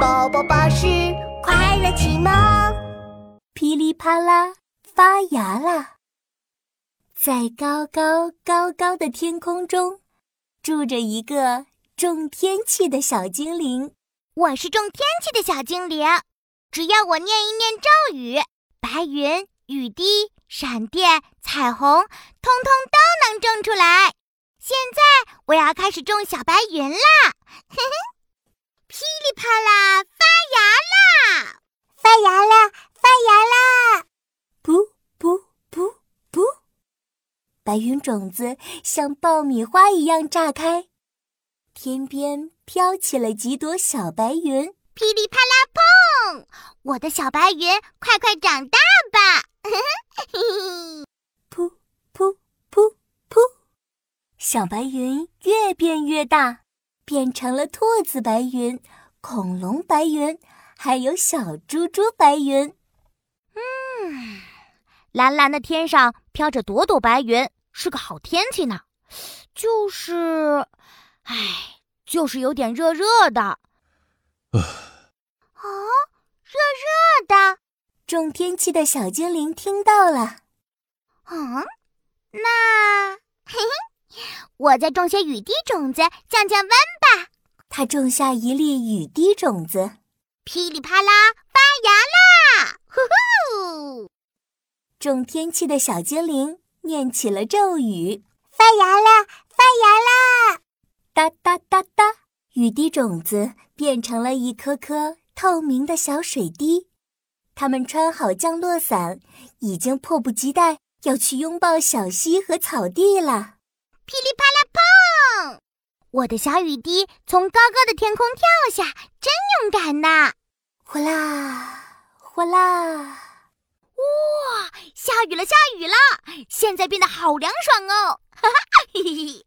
宝宝巴士快乐启蒙，噼里啪啦发芽啦！在高高高高的天空中，住着一个种天气的小精灵。我是种天气的小精灵，只要我念一念咒语，白云、雨滴、闪电、彩虹，通通都能种出来。现在我要开始种小白云啦！嘿嘿。噼里啪啦，发芽啦！发芽啦，发芽啦！噗噗噗噗，白云种子像爆米花一样炸开，天边飘起了几朵小白云。噼里啪啦，砰！我的小白云，快快长大吧！噗噗噗噗，小白云越变越大。变成了兔子白云、恐龙白云，还有小猪猪白云。嗯，蓝蓝的天上飘着朵朵白云，是个好天气呢。就是，唉，就是有点热热的。啊，热热的。种天气的小精灵听到了。嗯，那，嘿嘿。我再种些雨滴种子，降降温吧。他种下一粒雨滴种子，噼里啪啦发芽啦！呼呼！种天气的小精灵念起了咒语：发芽啦，发芽啦！哒哒哒哒，雨滴种子变成了一颗颗透明的小水滴。他们穿好降落伞，已经迫不及待要去拥抱小溪和草地了。噼里啪啦砰！我的小雨滴从高高的天空跳下，真勇敢呐！哗啦哗啦，哇！下雨了，下雨了！现在变得好凉爽哦！哈哈，嘿嘿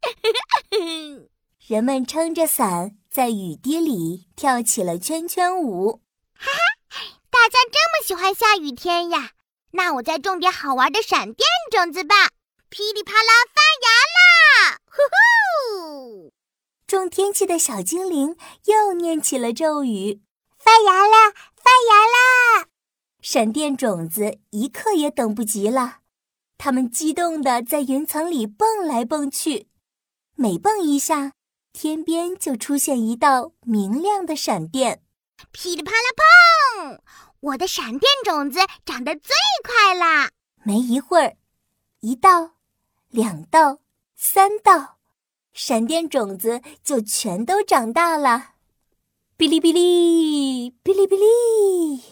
嘿！人们撑着伞，在雨滴里跳起了圈圈舞。哈哈，大家这么喜欢下雨天呀？那我再种点好玩的闪电种子吧！噼里啪啦！呼呼！种天气的小精灵又念起了咒语：发芽啦，发芽啦！闪电种子一刻也等不及了，它们激动地在云层里蹦来蹦去，每蹦一下，天边就出现一道明亮的闪电。噼里啪啦砰！我的闪电种子长得最快啦！没一会儿，一道。两道、三道，闪电种子就全都长大了。哔哩哔哩，哔哩哔哩。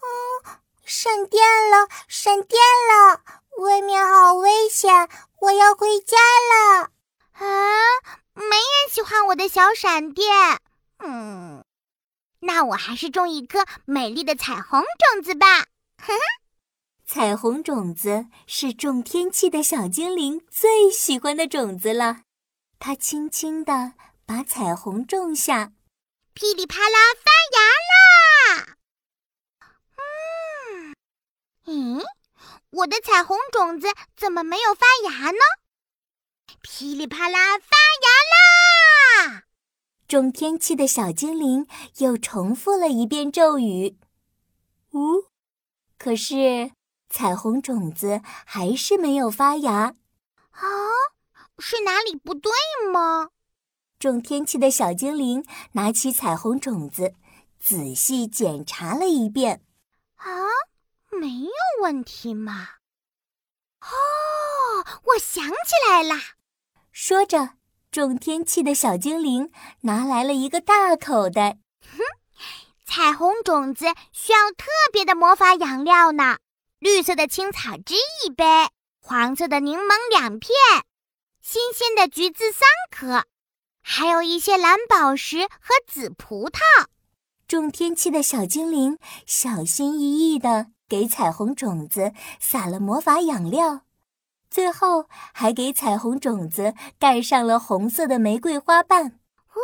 哦，闪电了，闪电了！外面好危险，我要回家了。啊，没人喜欢我的小闪电。嗯，那我还是种一颗美丽的彩虹种子吧。哈哈。彩虹种子是种天气的小精灵最喜欢的种子了。它轻轻地把彩虹种下，噼里啪啦发芽啦！嗯，咦，我的彩虹种子怎么没有发芽呢？噼里啪啦发芽啦！种天气的小精灵又重复了一遍咒语。呜，可是。彩虹种子还是没有发芽，啊，是哪里不对吗？种天气的小精灵拿起彩虹种子，仔细检查了一遍，啊，没有问题嘛。哦，我想起来啦！说着，种天气的小精灵拿来了一个大口袋。哼，彩虹种子需要特别的魔法养料呢。绿色的青草汁一杯，黄色的柠檬两片，新鲜的橘子三颗，还有一些蓝宝石和紫葡萄。种天气的小精灵小心翼翼地给彩虹种子撒了魔法养料，最后还给彩虹种子盖上了红色的玫瑰花瓣。呼，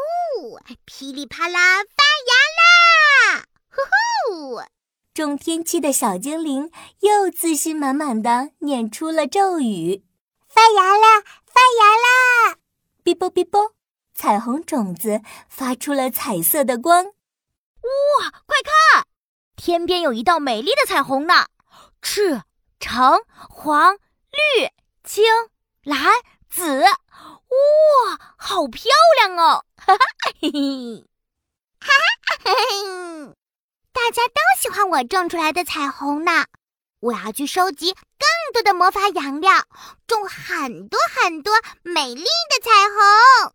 噼里啪啦发芽啦！呼呼。种天气的小精灵又自信满满的念出了咒语：“发芽啦，发芽啦！”哔啵哔啵，彩虹种子发出了彩色的光。哇，快看，天边有一道美丽的彩虹呢！赤、橙、黄、绿、青、蓝、紫，哇，好漂亮哦！哈哈嘿嘿，哈哈嘿嘿，大家都喜欢我种出来的彩虹呢。我要去收集更多的魔法养料，种很多很多美丽的彩虹。